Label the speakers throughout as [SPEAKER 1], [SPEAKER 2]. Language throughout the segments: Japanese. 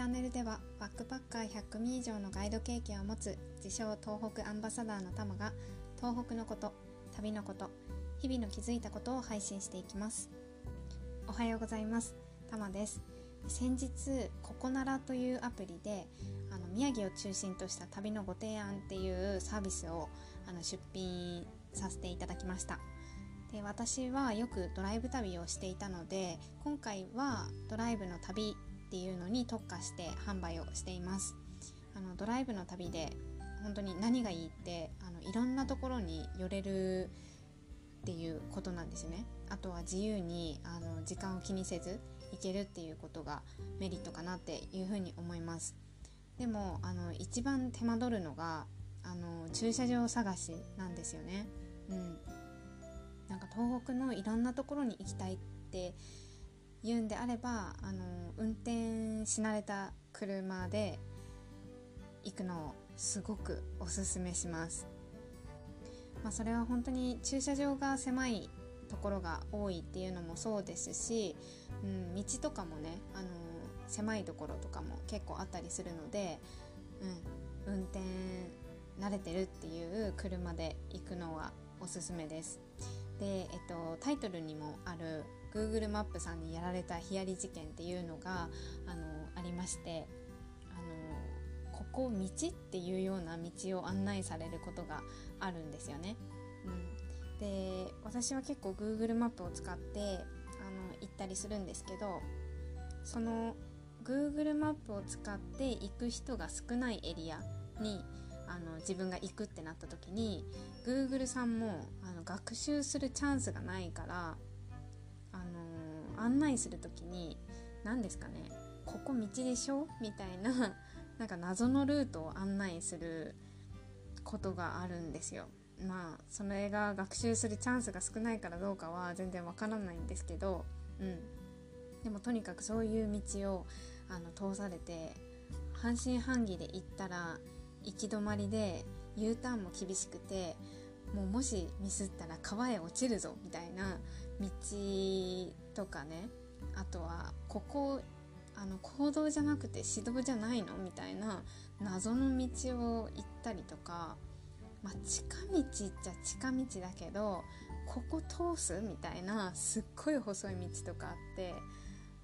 [SPEAKER 1] チャンネルではバックパッカー100組以上のガイド経験を持つ自称東北アンバサダーのタマが東北のこと旅のこと日々の気づいたことを配信していきます。おはようございます。タマです。先日ココナラというアプリであの宮城を中心とした旅のご提案っていうサービスをあの出品させていただきました。で私はよくドライブ旅をしていたので今回はドライブの旅っていうのに特化して販売をしています。あのドライブの旅で本当に何がいいってあのいろんなところに寄れるっていうことなんですね。あとは自由にあの時間を気にせず行けるっていうことがメリットかなっていうふうに思います。でもあの一番手間取るのがあの駐車場探しなんですよね。うん。なんか東北のいろんなところに行きたいって言うんであればあの運転し慣れた車で行くのをすごくおすすめします、まあ、それは本当に駐車場が狭いところが多いっていうのもそうですし、うん、道とかもねあの狭いところとかも結構あったりするので、うん、運転慣れてるっていう車で行くのはおすすめです。で、えっと、タイトルにもある Google マップさんにやられたヒヤリ事件っていうのがあのありましてあのここ道っていうような道を案内されることがあるんですよね。うん、で私は結構 Google マップを使ってあの行ったりするんですけどその Google マップを使って行く人が少ないエリアにあの自分が行くってなった時に Google さんもあの学習するチャンスがないからあの案内する時に何ですかねここ道でしょ？みたいな なんか謎のルートを案内することがあるんですよ。まあそれが学習するチャンスが少ないからどうかは全然わからないんですけど、うん、でもとにかくそういう道をあの通されて半信半疑で行ったら行き止まりで U ターンも厳しくてもうもしミスったら川へ落ちるぞみたいな道とかね。あとはここあの行動じゃなくて指導じゃないのみたいな謎の道を行ったりとか、まあ、近道っちゃ近道だけどここ通すみたいなすっごい細い道とかあって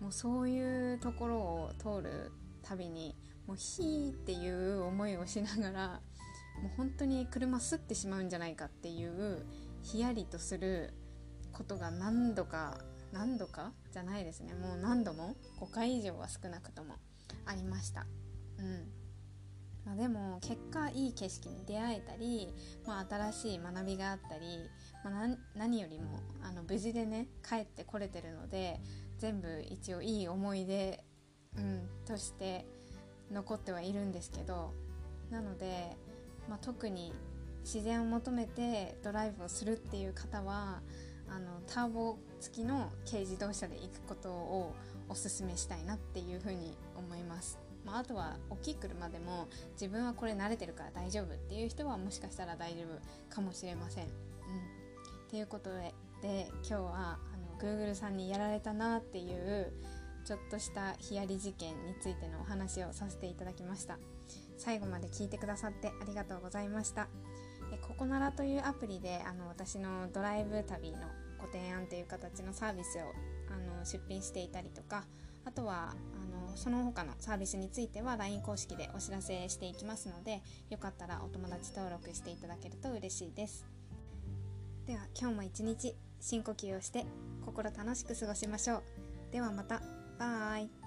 [SPEAKER 1] もうそういうところを通るたびにもうヒーっていう思いをしながらもう本当に車すってしまうんじゃないかっていうヒヤリとすることが何度か何度か？じゃないですね。もう何度も？5回以上は少なくともありました。うん。まあ、でも結果いい景色に出会えたり、まあ、新しい学びがあったり、まあ、何よりもあの無事でね帰ってこれてるので全部一応いい思い出、うん、として残ってはいるんですけどなので、まあ、特に自然を求めてドライブをするっていう方はあのターボ付きの軽自動車で行くことをおすすめしたいなっていうふうに思います。まあ、あとは大きい車でも自分はこれ慣れてるから大丈夫っていう人はもしかしたら大丈夫かもしれません。うん、っていうことでで今日はあの Google さんにやられたなっていうちょっとしたヒヤリ事件についてのお話をさせていただきました。最後まで聞いてくださってありがとうございました。えココナラというアプリであの私のドライブ旅のご提案という形のサービスをあの出品していたりとかあとはあのその他のサービスについては LINE 公式でお知らせしていきますのでよかったらお友達登録していただけると嬉しいです。では今日も一日深呼吸をして心楽しく過ごしましょう。ではまた。バイ